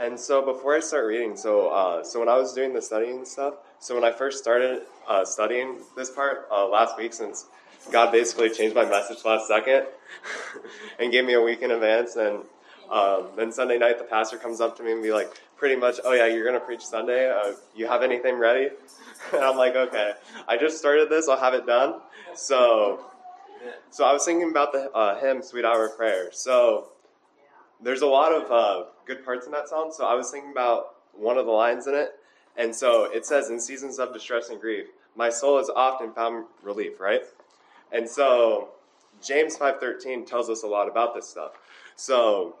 And so before I start reading, so uh, so when I was doing the studying stuff, so when I first started uh, studying this part uh, last week, since God basically changed my message last second and gave me a week in advance, and um, then Sunday night the pastor comes up to me and be like, pretty much, oh yeah, you're gonna preach Sunday. Uh, you have anything ready? and I'm like, okay, I just started this. I'll have it done. So, so I was thinking about the uh, hymn "Sweet Hour of Prayer." So there's a lot of uh, good parts in that song. So I was thinking about one of the lines in it. And so it says, In seasons of distress and grief, my soul has often found relief, right? And so James 5.13 tells us a lot about this stuff. So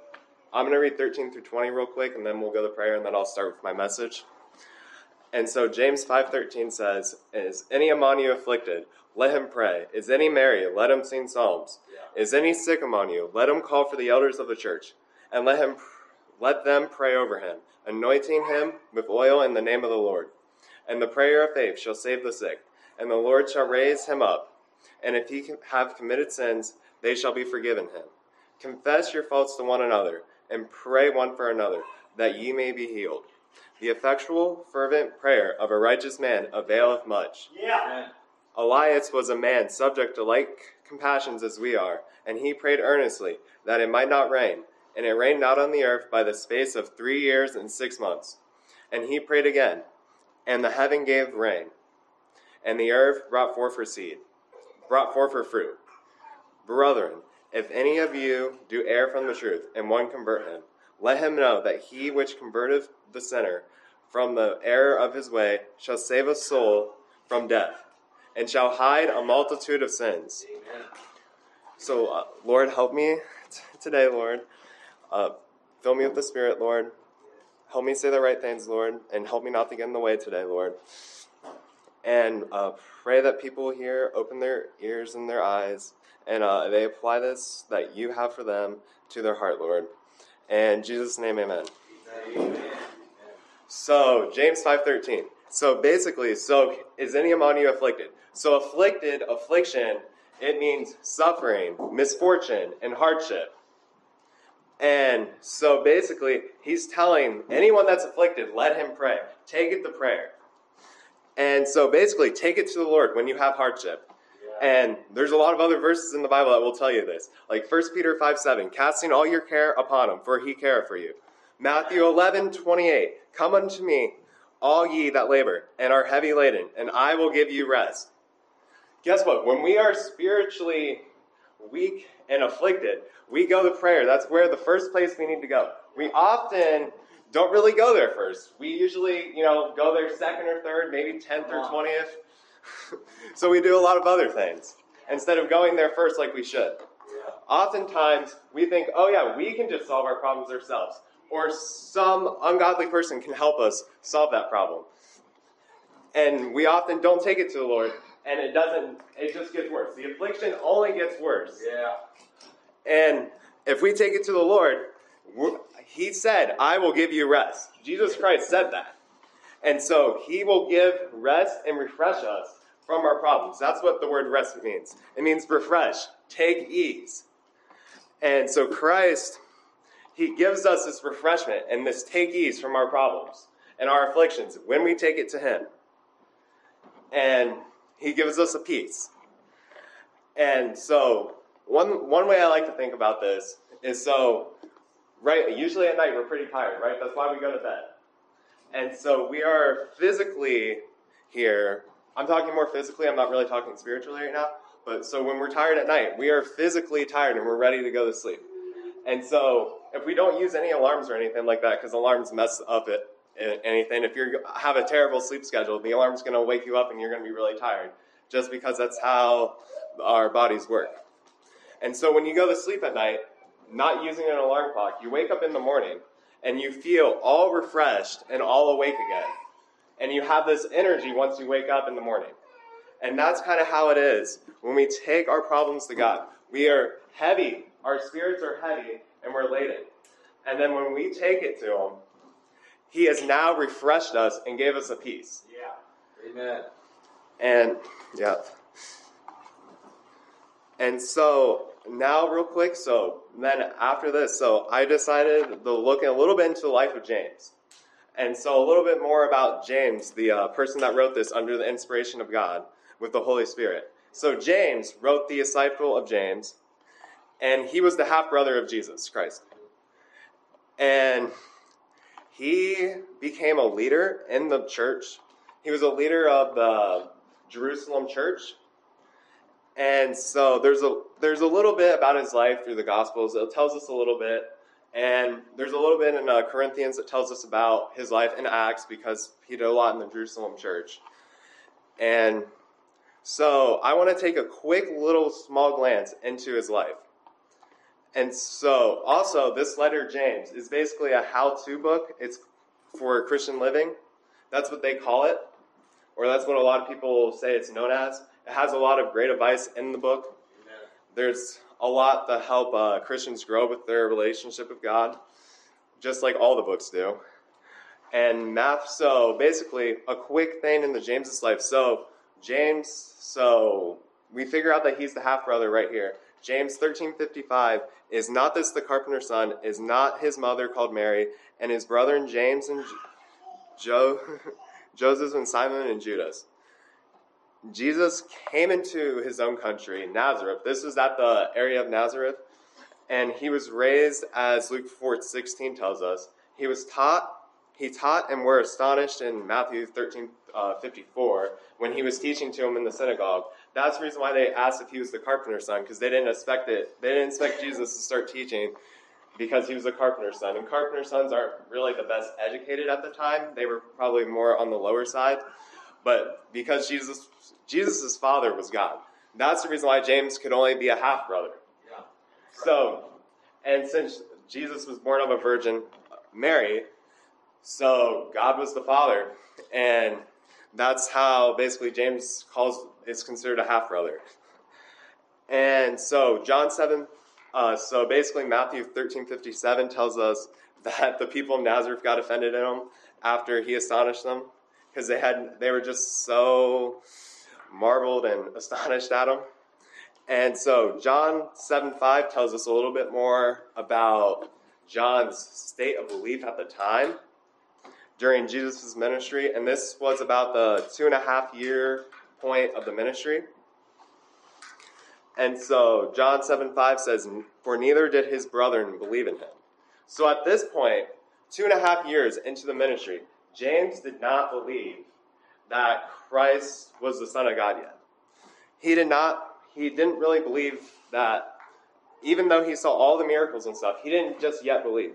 I'm going to read 13 through 20 real quick, and then we'll go to prayer, and then I'll start with my message. And so James 5.13 says, Is any among you afflicted? Let him pray. Is any merry? Let him sing psalms. Yeah. Is any sick among you? Let him call for the elders of the church and let him let them pray over him, anointing him with oil in the name of the Lord. And the prayer of faith shall save the sick, and the Lord shall raise him up. And if he have committed sins, they shall be forgiven him. Confess your faults to one another, and pray one for another, that ye may be healed. The effectual, fervent prayer of a righteous man availeth much. Yeah. Elias was a man subject to like compassions as we are, and he prayed earnestly that it might not rain and it rained not on the earth by the space of three years and six months. And he prayed again, and the heaven gave rain, and the earth brought forth her seed, brought forth her fruit. Brethren, if any of you do err from the truth, and one convert him, let him know that he which converteth the sinner from the error of his way shall save a soul from death, and shall hide a multitude of sins. Amen. So, uh, Lord, help me t- today, Lord. Uh, fill me with the Spirit, Lord. Help me say the right things, Lord, and help me not to get in the way today, Lord. And uh, pray that people here open their ears and their eyes and uh, they apply this that you have for them to their heart, Lord. In Jesus' name, amen. amen. So, James 5.13. So basically, so is any among you afflicted? So afflicted, affliction, it means suffering, misfortune, and hardship. And so basically, he's telling anyone that's afflicted, let him pray. Take it to prayer. And so basically, take it to the Lord when you have hardship. Yeah. And there's a lot of other verses in the Bible that will tell you this. Like 1 Peter 5 7, casting all your care upon him, for he careth for you. Matthew 11 28, come unto me, all ye that labor and are heavy laden, and I will give you rest. Guess what? When we are spiritually weak and afflicted, we go to prayer. That's where the first place we need to go. We often don't really go there first. We usually, you know, go there second or third, maybe 10th or 20th. so we do a lot of other things instead of going there first like we should. Oftentimes, we think, oh yeah, we can just solve our problems ourselves. Or some ungodly person can help us solve that problem. And we often don't take it to the Lord and it doesn't, it just gets worse. The affliction only gets worse. Yeah. And if we take it to the Lord, He said, I will give you rest. Jesus Christ said that. And so He will give rest and refresh us from our problems. That's what the word rest means. It means refresh, take ease. And so Christ, He gives us this refreshment and this take ease from our problems and our afflictions when we take it to Him. And he gives us a peace. And so, one, one way I like to think about this is so, right, usually at night we're pretty tired, right? That's why we go to bed. And so we are physically here. I'm talking more physically, I'm not really talking spiritually right now. But so when we're tired at night, we are physically tired and we're ready to go to sleep. And so if we don't use any alarms or anything like that, because alarms mess up it, anything. If you have a terrible sleep schedule, the alarm's going to wake you up and you're going to be really tired, just because that's how our bodies work. And so when you go to sleep at night, not using an alarm clock, you wake up in the morning and you feel all refreshed and all awake again. And you have this energy once you wake up in the morning. And that's kind of how it is when we take our problems to God. We are heavy, our spirits are heavy, and we're laden. And then when we take it to Him, he has now refreshed us and gave us a peace. Yeah. Amen. And yeah. And so now, real quick, so then after this, so I decided to look a little bit into the life of James. And so a little bit more about James, the uh, person that wrote this under the inspiration of God with the Holy Spirit. So James wrote the disciple of James, and he was the half brother of Jesus Christ. And he became a leader in the church. He was a leader of the Jerusalem church. And so there's a there's a little bit about his life through the Gospels. It tells us a little bit, and there's a little bit in uh, Corinthians that tells us about his life in Acts because he did a lot in the Jerusalem church. And so I want to take a quick little small glance into his life. And so, also, this letter, James, is basically a how to book. It's for Christian living. That's what they call it, or that's what a lot of people say it's known as. It has a lot of great advice in the book. Amen. There's a lot to help uh, Christians grow with their relationship with God, just like all the books do. And math, so basically, a quick thing in the James's life. So, James, so we figure out that he's the half brother right here. James 13:55 is not this the carpenter's son is not his mother called Mary and his brother James and Joe Joseph and Simon and Judas. Jesus came into his own country, Nazareth. This was at the area of Nazareth, and he was raised as Luke 4:16 tells us. He was taught he taught and were astonished in Matthew 13 uh, 54 when he was teaching to them in the synagogue. That's the reason why they asked if he was the carpenter's son, because they didn't expect it. They didn't expect Jesus to start teaching because he was a carpenter's son. And carpenter's sons aren't really the best educated at the time. They were probably more on the lower side. But because Jesus Jesus' father was God. That's the reason why James could only be a half brother. Yeah. So, and since Jesus was born of a virgin, Mary, so God was the father, and that's how basically James calls is considered a half brother. And so John seven, uh, so basically Matthew thirteen fifty seven tells us that the people of Nazareth got offended at him after he astonished them because they had they were just so marveled and astonished at him. And so John 7 5 tells us a little bit more about John's state of belief at the time during Jesus' ministry, and this was about the two and a half year point of the ministry. And so John 7 5 says, For neither did his brethren believe in him. So at this point, two and a half years into the ministry, James did not believe that Christ was the Son of God yet. He did not, he didn't really believe that, even though he saw all the miracles and stuff, he didn't just yet believe.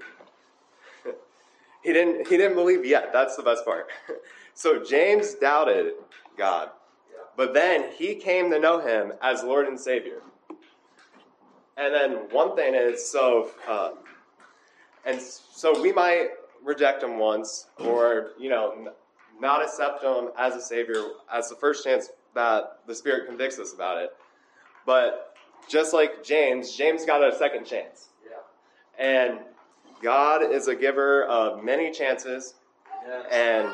He didn't, he didn't believe yet. That's the best part. so James doubted God. But then he came to know him as Lord and Savior. And then one thing is so, uh, and so we might reject him once, or you know, not accept him as a savior as the first chance that the Spirit convicts us about it. But just like James, James got a second chance. Yeah. And God is a giver of many chances, yes. and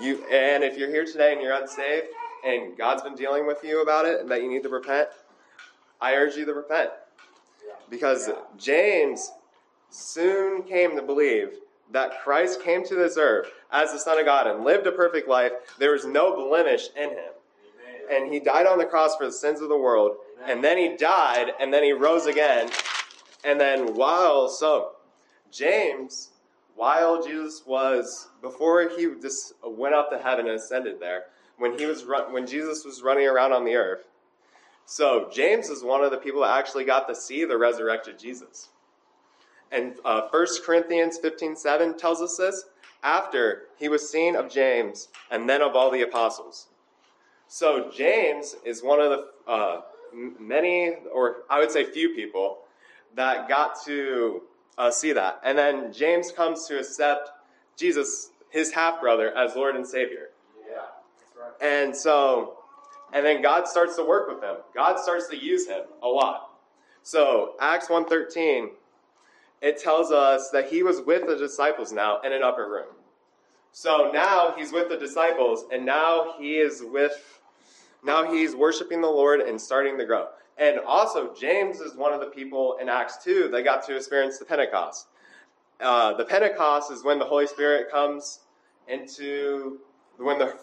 you and if you're here today and you're unsaved, and God's been dealing with you about it, and that you need to repent, I urge you to repent, because yeah. James soon came to believe that Christ came to this earth as the Son of God and lived a perfect life. There was no blemish in him. Amen. And he died on the cross for the sins of the world. Amen. And then he died, and then he rose again. And then while so James, while Jesus was before he just went up to heaven and ascended there, when he was when Jesus was running around on the earth. So James is one of the people that actually got to see the resurrected Jesus. And uh, 1 Corinthians 15 7 tells us this after he was seen of James and then of all the apostles. So James is one of the uh, many, or I would say few people, that got to uh, see that. And then James comes to accept Jesus, his half brother, as Lord and Savior. Yeah, that's right. And so, and then God starts to work with him. God starts to use him a lot. So Acts 1.13, it tells us that he was with the disciples now in an upper room. So now he's with the disciples, and now he is with, now he's worshiping the Lord and starting to grow. And also, James is one of the people in Acts 2 that got to experience the Pentecost. Uh, the Pentecost is when the Holy Spirit comes into, when the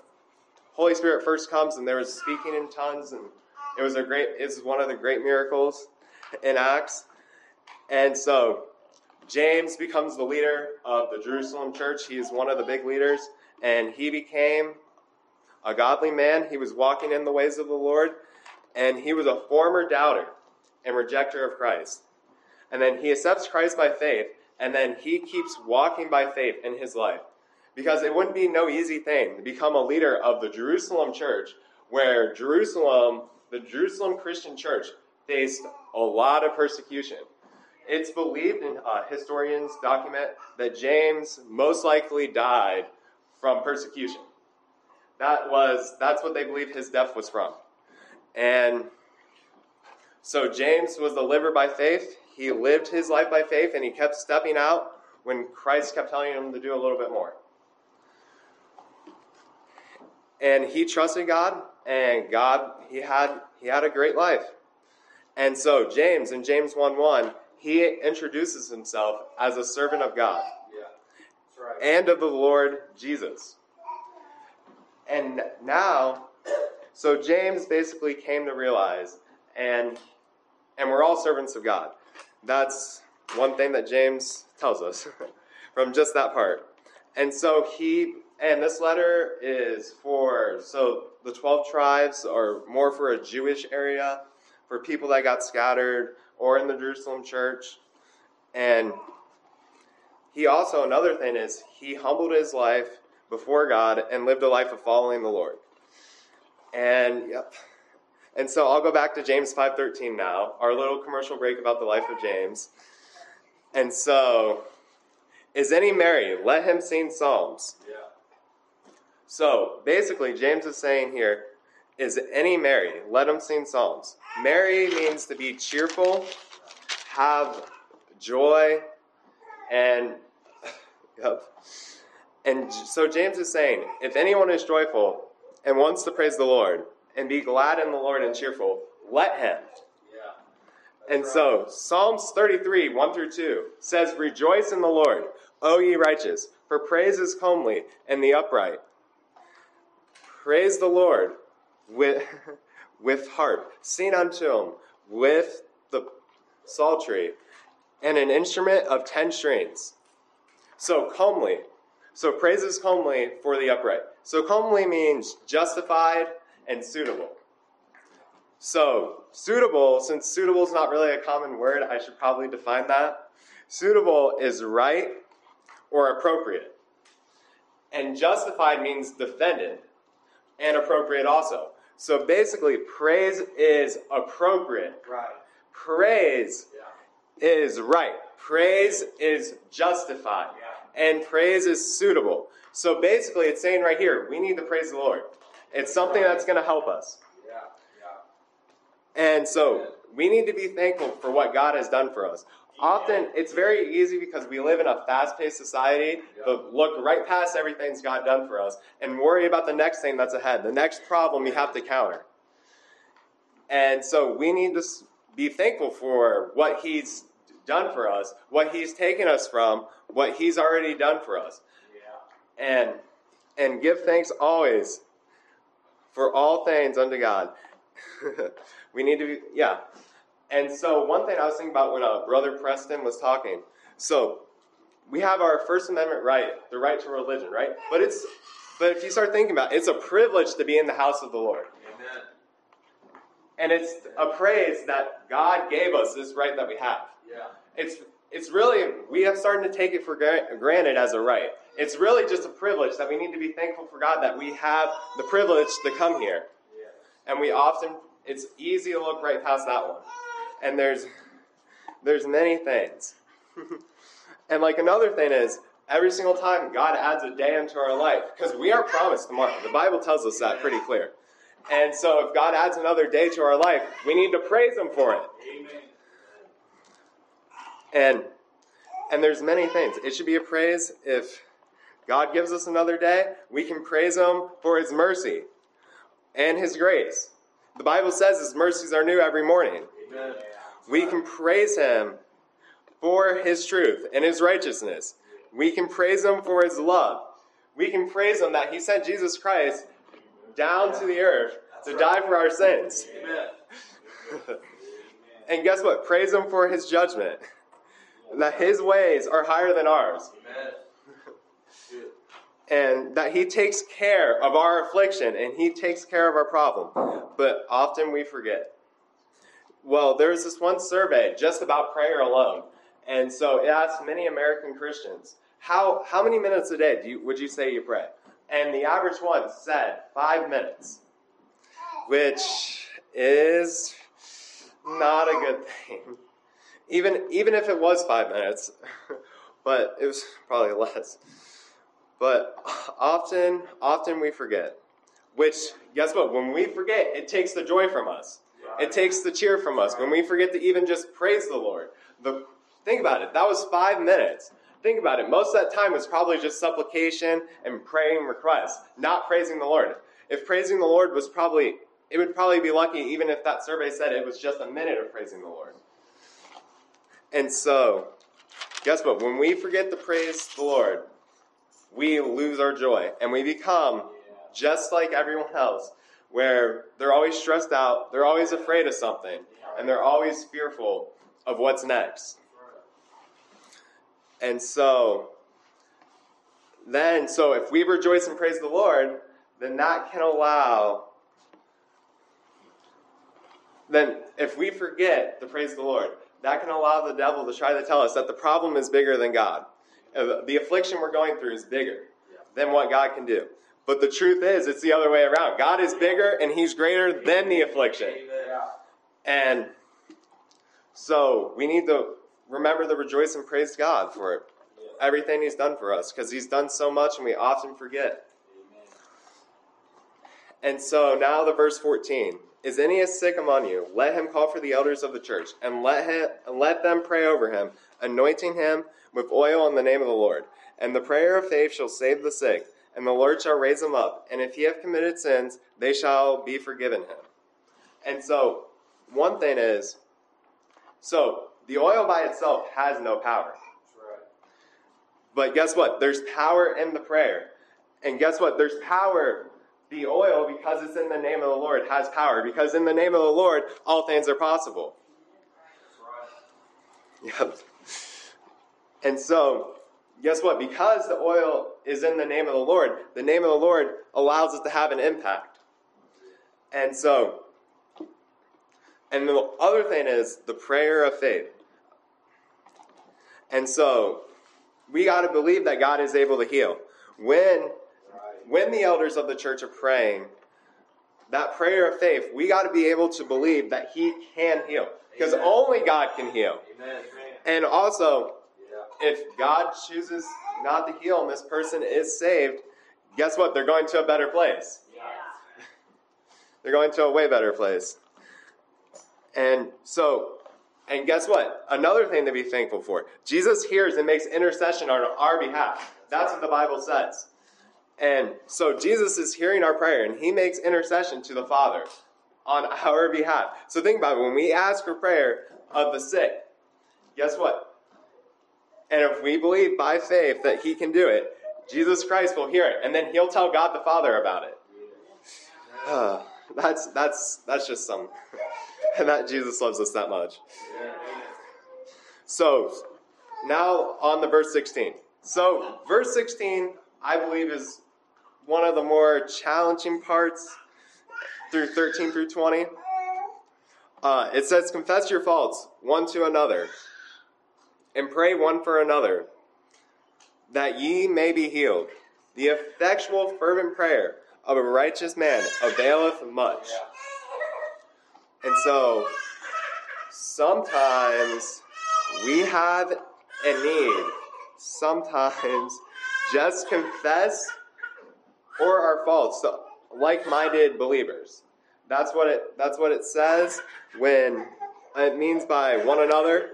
Holy Spirit first comes and there was speaking in tongues, and it was a great, it's one of the great miracles in Acts. And so, James becomes the leader of the Jerusalem church. He is one of the big leaders, and he became a godly man. He was walking in the ways of the Lord, and he was a former doubter and rejecter of Christ. And then he accepts Christ by faith, and then he keeps walking by faith in his life. Because it wouldn't be no easy thing to become a leader of the Jerusalem church, where Jerusalem, the Jerusalem Christian church, faced a lot of persecution. It's believed, and uh, historians document, that James most likely died from persecution. That was that's what they believe his death was from. And so James was the liver by faith. He lived his life by faith and he kept stepping out when Christ kept telling him to do a little bit more. And he trusted God and God he had he had a great life. And so James in James 1 1, he introduces himself as a servant of God. Yeah, right. And of the Lord Jesus. And now, so James basically came to realize, and and we're all servants of God. That's one thing that James tells us from just that part. And so he, and this letter is for, so the 12 tribes are more for a Jewish area, for people that got scattered or in the Jerusalem church. And he also, another thing is, he humbled his life before God and lived a life of following the Lord. And yep. And so I'll go back to James 5:13 now, our little commercial break about the life of James. And so is any merry? Let him sing psalms. Yeah. So basically, James is saying here, is any merry? Let him sing psalms. Merry means to be cheerful, have joy, and yep. And so James is saying, if anyone is joyful and wants to praise the Lord and be glad in the Lord and cheerful, let him. Yeah, and right. so Psalms 33, 1 through 2 says, Rejoice in the Lord, O ye righteous, for praise is comely and the upright. Praise the Lord with, with harp. Sing unto him with the psaltery and an instrument of ten strings. So comely so praise is comely for the upright. So comely means justified and suitable. So suitable, since suitable is not really a common word, I should probably define that. Suitable is right or appropriate. And justified means defended and appropriate also. So basically, praise is appropriate. Right. Praise yeah. is right. Praise is justified. Yeah and praise is suitable. So basically, it's saying right here, we need to praise the Lord. It's something that's going to help us. Yeah, yeah. And so we need to be thankful for what God has done for us. Often it's very easy because we live in a fast paced society, but look right past everything's God done for us and worry about the next thing that's ahead, the next problem we have to counter. And so we need to be thankful for what He's done for us, what He's taken us from, what He's already done for us. Yeah. And and give thanks always for all things unto God. we need to be yeah. And so one thing I was thinking about when uh, Brother Preston was talking. So we have our First Amendment right, the right to religion, right? But it's but if you start thinking about it, it's a privilege to be in the house of the Lord. Amen. And it's a praise that God gave us this right that we have. Yeah. It's it's really we have started to take it for granted as a right. It's really just a privilege that we need to be thankful for God that we have the privilege to come here. And we often it's easy to look right past that one. And there's there's many things. and like another thing is every single time God adds a day into our life because we are promised tomorrow. The Bible tells us that pretty clear. And so if God adds another day to our life, we need to praise him for it. Amen. And and there's many things. It should be a praise if God gives us another day, we can praise him for his mercy and his grace. The Bible says His mercies are new every morning. Amen. We can praise Him for His truth and His righteousness. We can praise Him for His love. We can praise Him that He sent Jesus Christ down to the earth to die for our sins. Amen. And guess what? Praise Him for His judgment. That His ways are higher than ours. And that he takes care of our affliction and he takes care of our problem. But often we forget. Well, there was this one survey just about prayer alone. And so it asked many American Christians, how, how many minutes a day do you, would you say you pray? And the average one said five minutes, which is not a good thing. Even, even if it was five minutes, but it was probably less. But often, often we forget. Which, guess what? When we forget, it takes the joy from us. It takes the cheer from us. When we forget to even just praise the Lord. The, think about it. That was five minutes. Think about it. Most of that time was probably just supplication and praying requests, not praising the Lord. If praising the Lord was probably, it would probably be lucky even if that survey said it was just a minute of praising the Lord. And so, guess what? When we forget to praise the Lord, we lose our joy and we become just like everyone else, where they're always stressed out, they're always afraid of something, and they're always fearful of what's next. And so, then, so if we rejoice and praise the Lord, then that can allow, then if we forget to praise the Lord, that can allow the devil to try to tell us that the problem is bigger than God. Uh, The affliction we're going through is bigger than what God can do. But the truth is, it's the other way around. God is bigger and He's greater than the affliction. And so we need to remember to rejoice and praise God for everything He's done for us because He's done so much and we often forget. And so now the verse 14 is any is sick among you, let him call for the elders of the church and let him let them pray over him, anointing him with oil in the name of the Lord. And the prayer of faith shall save the sick, and the Lord shall raise him up. And if he have committed sins, they shall be forgiven him. And so one thing is, so the oil by itself has no power. Right. But guess what? There's power in the prayer. And guess what? There's power. The oil, because it's in the name of the Lord, has power. Because in the name of the Lord, all things are possible. Yep. And so, guess what? Because the oil is in the name of the Lord, the name of the Lord allows it to have an impact. And so, and the other thing is the prayer of faith. And so, we got to believe that God is able to heal. When. When the elders of the church are praying, that prayer of faith, we got to be able to believe that He can heal. Because only God can heal. Amen. And also, Yeah. if God chooses not to heal and this person is saved, guess what? They're going to a better place. Yeah. They're going to a way better place. And so, and guess what? Another thing to be thankful for Jesus hears and makes intercession on our behalf. That's what the Bible says. And so, Jesus is hearing our prayer and he makes intercession to the Father on our behalf. So, think about it. When we ask for prayer of the sick, guess what? And if we believe by faith that he can do it, Jesus Christ will hear it, and then he'll tell God the Father about it. Uh, that's that's that's just some, and that Jesus loves us that much. So now on the verse sixteen. So verse sixteen, I believe, is one of the more challenging parts through thirteen through twenty. Uh, it says, "Confess your faults one to another, and pray one for another, that ye may be healed. The effectual, fervent prayer of a righteous man availeth much." And so, sometimes we have a need. Sometimes just confess or our faults to like-minded believers. That's what it that's what it says when it means by one another.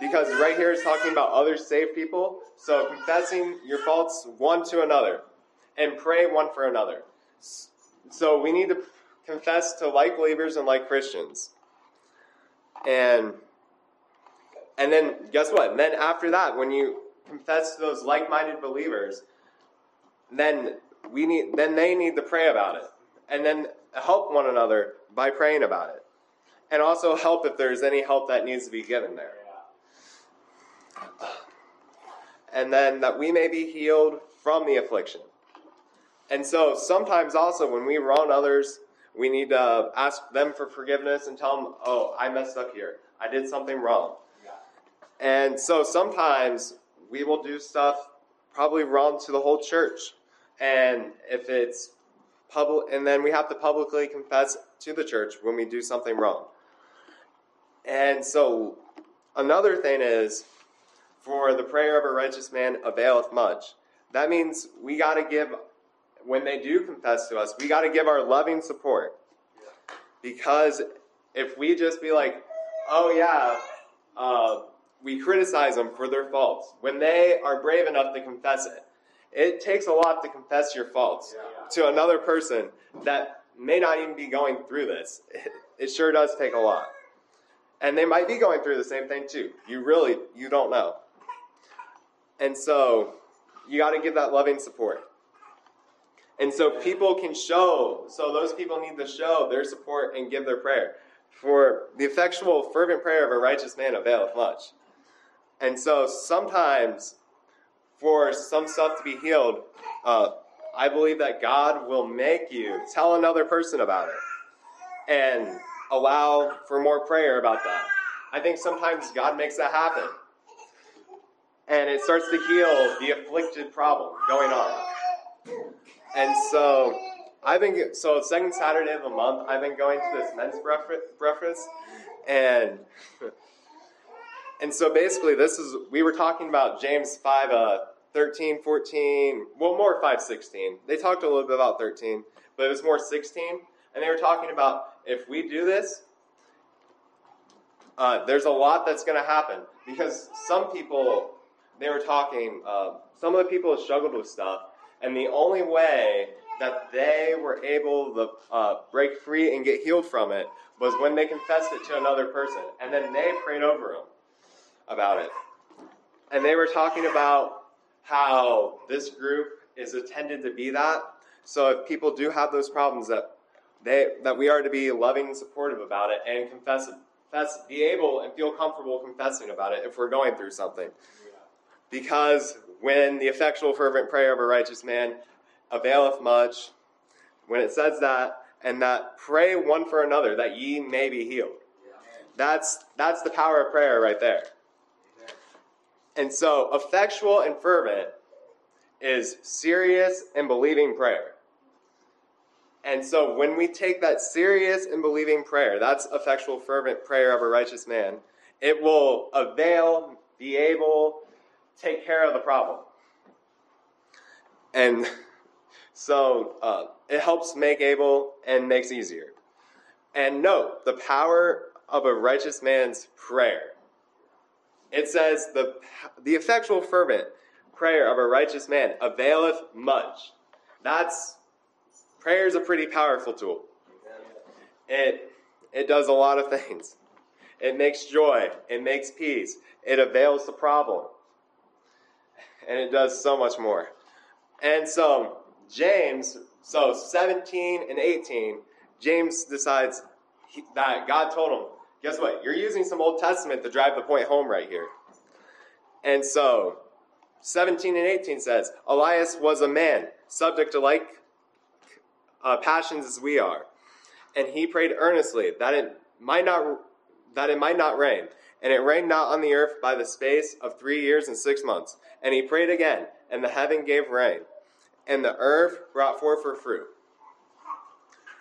Because right here it's talking about other saved people. So confessing your faults one to another and pray one for another. So we need to confess to like believers and like Christians. And and then guess what? And then after that, when you confess to those like-minded believers, then we need then they need to pray about it. And then help one another by praying about it. And also help if there's any help that needs to be given there. And then that we may be healed from the affliction. And so sometimes also when we wrong others, we need to ask them for forgiveness and tell them, oh, I messed up here. I did something wrong. And so sometimes we will do stuff probably wrong to the whole church. And if it's public, and then we have to publicly confess to the church when we do something wrong. And so another thing is, for the prayer of a righteous man availeth much. That means we got to give, when they do confess to us, we got to give our loving support. Because if we just be like, oh yeah, uh, we criticize them for their faults, when they are brave enough to confess it, it takes a lot to confess your faults to another person that may not even be going through this. It, it sure does take a lot. And they might be going through the same thing too. You really, you don't know. And so you got to give that loving support. And so people can show, so those people need to show their support and give their prayer. For the effectual, fervent prayer of a righteous man availeth much. And so sometimes, for some stuff to be healed, uh, I believe that God will make you tell another person about it and allow for more prayer about that. I think sometimes God makes that happen and it starts to heal the afflicted problem going on. And so I've been so second Saturday of the month I've been going to this men's breakfast and and so basically this is we were talking about James 5 uh, 13 14 well more 5 16 they talked a little bit about 13 but it was more 16 and they were talking about if we do this uh, there's a lot that's going to happen because some people they were talking, uh, some of the people struggled with stuff, and the only way that they were able to uh, break free and get healed from it was when they confessed it to another person, and then they prayed over them about it. And they were talking about how this group is intended to be that. So if people do have those problems, that they that we are to be loving and supportive about it and confess, confess be able and feel comfortable confessing about it if we're going through something. Because when the effectual, fervent prayer of a righteous man availeth much, when it says that, and that pray one for another that ye may be healed. That's, that's the power of prayer right there. And so, effectual and fervent is serious and believing prayer. And so, when we take that serious and believing prayer, that's effectual, fervent prayer of a righteous man, it will avail, be able, take care of the problem. And so uh, it helps make able and makes easier. And note the power of a righteous man's prayer. It says the, the effectual fervent prayer of a righteous man availeth much. That's prayer is a pretty powerful tool. It it does a lot of things. It makes joy, it makes peace, it avails the problem and it does so much more. And so, James, so 17 and 18, James decides he, that God told him, guess what? You're using some Old Testament to drive the point home right here. And so, 17 and 18 says, Elias was a man subject to like uh, passions as we are, and he prayed earnestly that it might not that it might not rain. And it rained not on the earth by the space of three years and six months. And he prayed again, and the heaven gave rain, and the earth brought forth her fruit.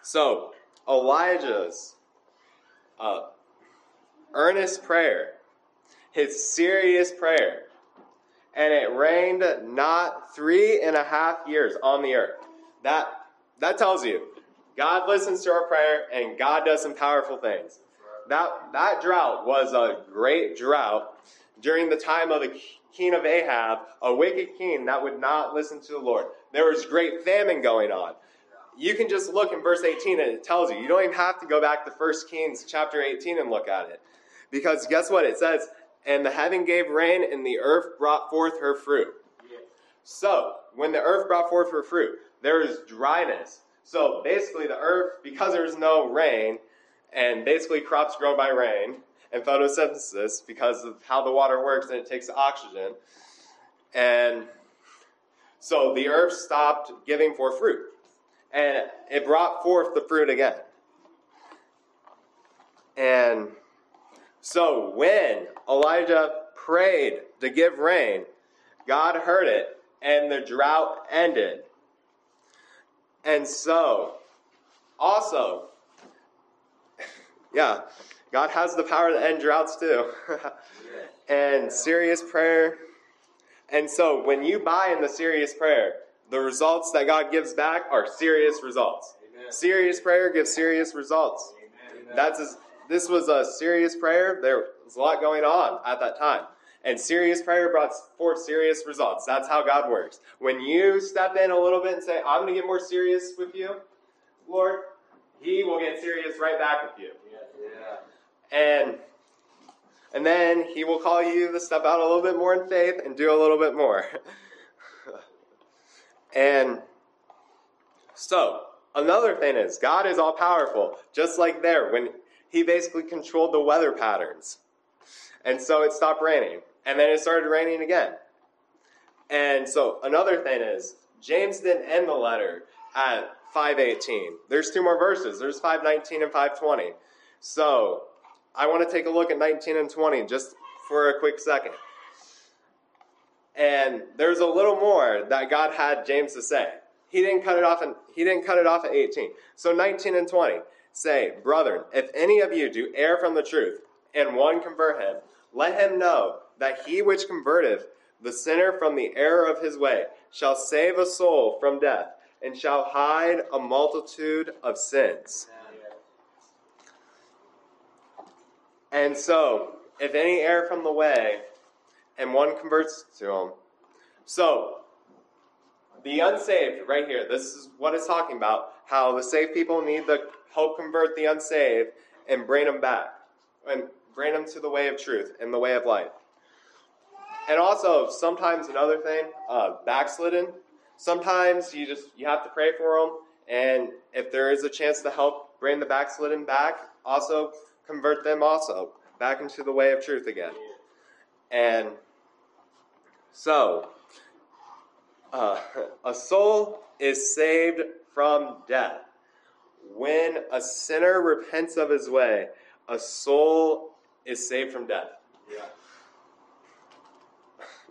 So, Elijah's uh, earnest prayer, his serious prayer, and it rained not three and a half years on the earth. That, that tells you God listens to our prayer, and God does some powerful things that, that drought was a great drought during the time of the king of Ahab, a wicked king that would not listen to the Lord. There was great famine going on. you can just look in verse 18 and it tells you. You don't even have to go back to 1 Kings chapter 18 and look at it. Because guess what? It says, And the heaven gave rain, and the earth brought forth her fruit. So, when the earth brought forth her fruit, there is dryness. So, basically, the earth, because there's no rain, and basically crops grow by rain, and photosynthesis, because of how the water works and it takes oxygen, and so the earth stopped giving forth fruit. And it brought forth the fruit again. And so when Elijah prayed to give rain, God heard it, and the drought ended. And so, also, yeah, God has the power to end droughts too. and serious prayer. And so, when you buy in the serious prayer, the results that God gives back are serious results. Amen. Serious prayer gives serious results. Amen. That's a, this was a serious prayer. There was a lot going on at that time. And serious prayer brought forth serious results. That's how God works. When you step in a little bit and say, I'm going to get more serious with you, Lord, He will get serious right back with you. Yeah. And and then He will call you to step out a little bit more in faith and do a little bit more. and so, another thing is, God is all powerful, just like there when He basically controlled the weather patterns. And so it stopped raining. And then it started raining again. And so another thing is, James didn't end the letter at 518. There's two more verses. There's 519 and 520. So I want to take a look at 19 and 20 just for a quick second. And there's a little more that God had James to say. He didn't cut it off and he didn't cut it off at 18. So 19 and 20 say, Brethren, if any of you do err from the truth, and one convert him, let him know that he which converteth the sinner from the error of his way shall save a soul from death, and shall hide a multitude of sins. And so, if any err from the way, and one converts to him, so the unsaved, right here, this is what it's talking about how the saved people need to help convert the unsaved and bring them back, and bring them to the way of truth and the way of life. And also, sometimes another thing, uh, backslidden. Sometimes you just you have to pray for them, and if there is a chance to help bring the backslidden back, also convert them also back into the way of truth again. And so, uh, a soul is saved from death. When a sinner repents of his way, a soul is saved from death. Yeah.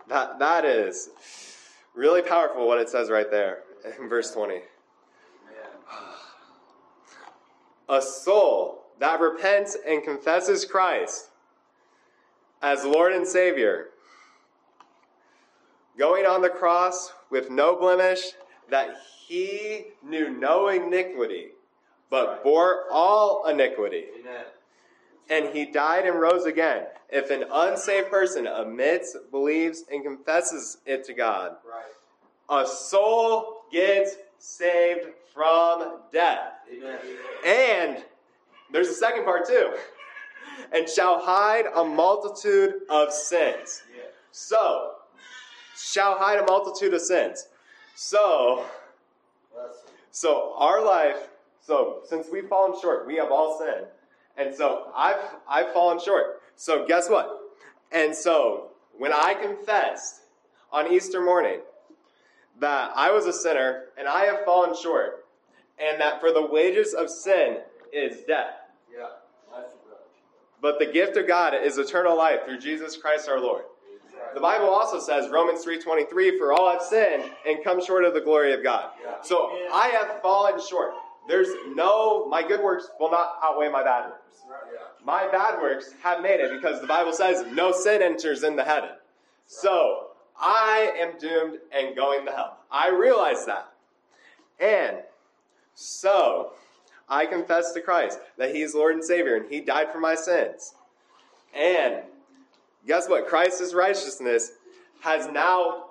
That, that is really powerful what it says right there in verse 20. Man. A soul that repents and confesses Christ as Lord and Savior, going on the cross with no blemish, that he knew no iniquity, but bore all iniquity. Amen. and he died and rose again. If an unsaved person admits, believes, and confesses it to God, Right. a soul gets saved from death. Amen. And there's a second part too. And shall hide a multitude of sins. Yeah. So, shall hide a multitude of sins. So, so our life, so since we've fallen short, we have all sinned. And so I've I've fallen short. So guess what? And so when I confessed on Easter morning that I was a sinner and I have fallen short, and that for the wages of sin is death. Yeah. But the gift of God is eternal life through Jesus Christ our Lord. The Bible also says, Romans 3.23, for all have sinned and come short of the glory of God. Yeah. So I have fallen short. There's no, my good works will not outweigh my bad works. My bad works have made it because the Bible says no sin enters into heaven. So I am doomed and going to hell. I realize that. And so I confess to Christ that He is Lord and Savior and He died for my sins. And guess what? Christ's righteousness has now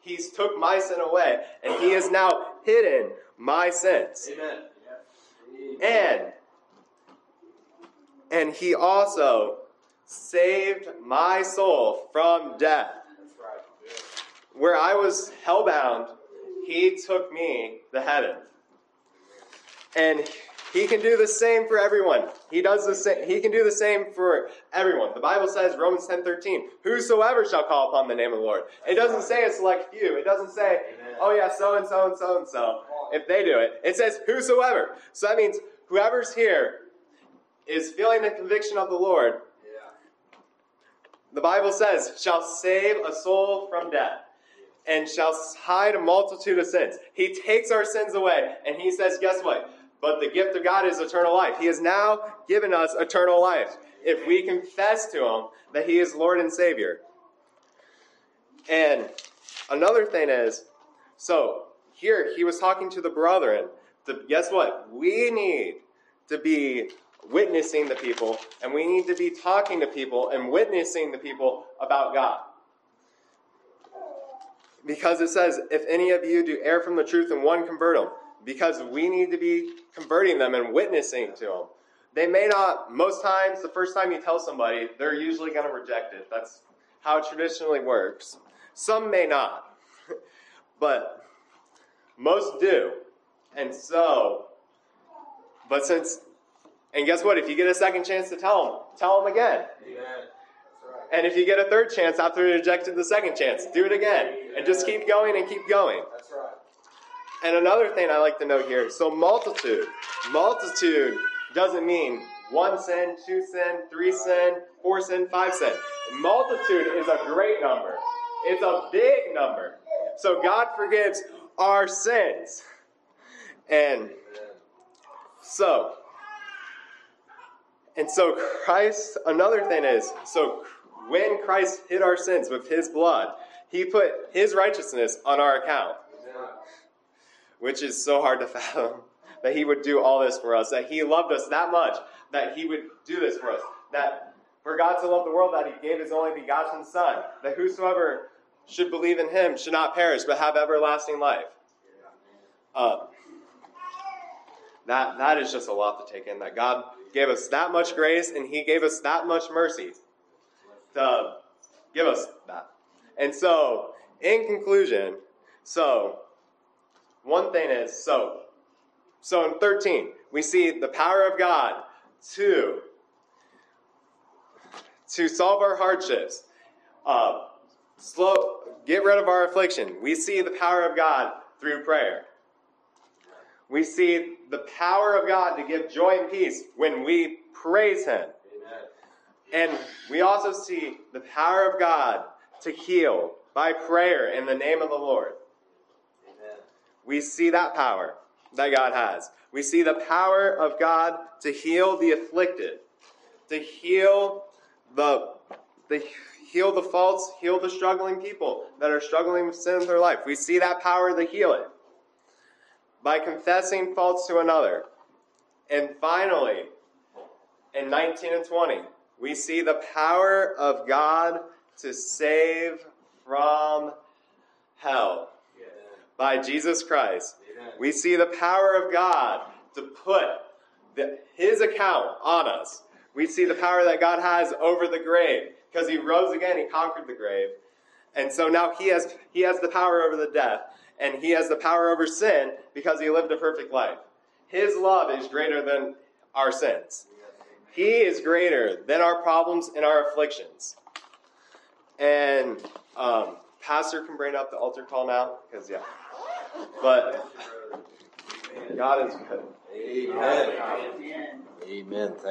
He's took my sin away and He is now hidden my sins. Amen. And and he also saved my soul from death. That's right. Where I was hellbound, he took me to heaven. And he can do the same for everyone. He does the same he can do the same for everyone. The Bible says Romans 10:13, whosoever shall call upon the name of the Lord. It doesn't say a select few. It doesn't say, Amen. oh yeah, so and so and so and so. If they do it, it says whosoever. So that means whoever's here is feeling the conviction of the Lord Yeah. the Bible says, shall save a soul from death and shall hide a multitude of sins. He takes our sins away and he says, guess what? But the gift of God is eternal life. He has now given us eternal life if we confess to him that he is Lord and Savior. And another thing is, so here he was talking to the brethren. To, guess what? We need to be witnessing the people, and we need to be talking to people and witnessing the people about God. Because it says, if any of you do err from the truth and one convert them, because we need to be converting them and witnessing to them. They may not, most times, the first time you tell somebody, they're usually going to reject it. That's how it traditionally works. Some may not, but most do. And so, but since, and guess what? If you get a second chance to tell them, tell them again. Amen. That's right. And if you get a third chance after you rejected the second chance, do it again. And just keep going and keep going. That's right. And another thing I like to note here so multitude. Multitude doesn't mean one sin, two sin, three sin, four sin, five sin. Multitude is a great number, it's a big number. So God forgives our sins. And so, and so Christ, another thing is, so when Christ hid our sins with his blood, he put his righteousness on our account which is so hard to fathom that he would do all this for us, that he loved us that much, that he would do this for us, that for God to love the world, that he gave his only begotten Son, that whosoever should believe in him should not perish, but have everlasting life. Uh, that, that is just a lot to take in, that God gave us that much grace and he gave us that much mercy to give us that. And so, in conclusion, so one thing is so so in 13 we see the power of god to to solve our hardships uh, slow get rid of our affliction we see the power of god through prayer we see the power of god to give joy and peace when we praise him Amen. and we also see the power of god to heal by prayer in the name of the lord Amen. we see that power that God has. We see the power of God to heal the afflicted, to heal the, the heal the faults, heal the struggling people that are struggling with sin in their life. We see that power to heal it by confessing faults to another. And finally, in 19 and 20, we see the power of God to save from hell by Jesus Christ. We see the power of God to put the, his account on us. We see the power that God has over the grave because he rose again, he conquered the grave. And so now he has, he has the power over the death and he has the power over sin because he lived a perfect life. His love is greater than our sins. He is greater than our problems and our afflictions. And um, Pastor can bring up the altar call now because, yeah. But God is good. Amen. Amen. Thank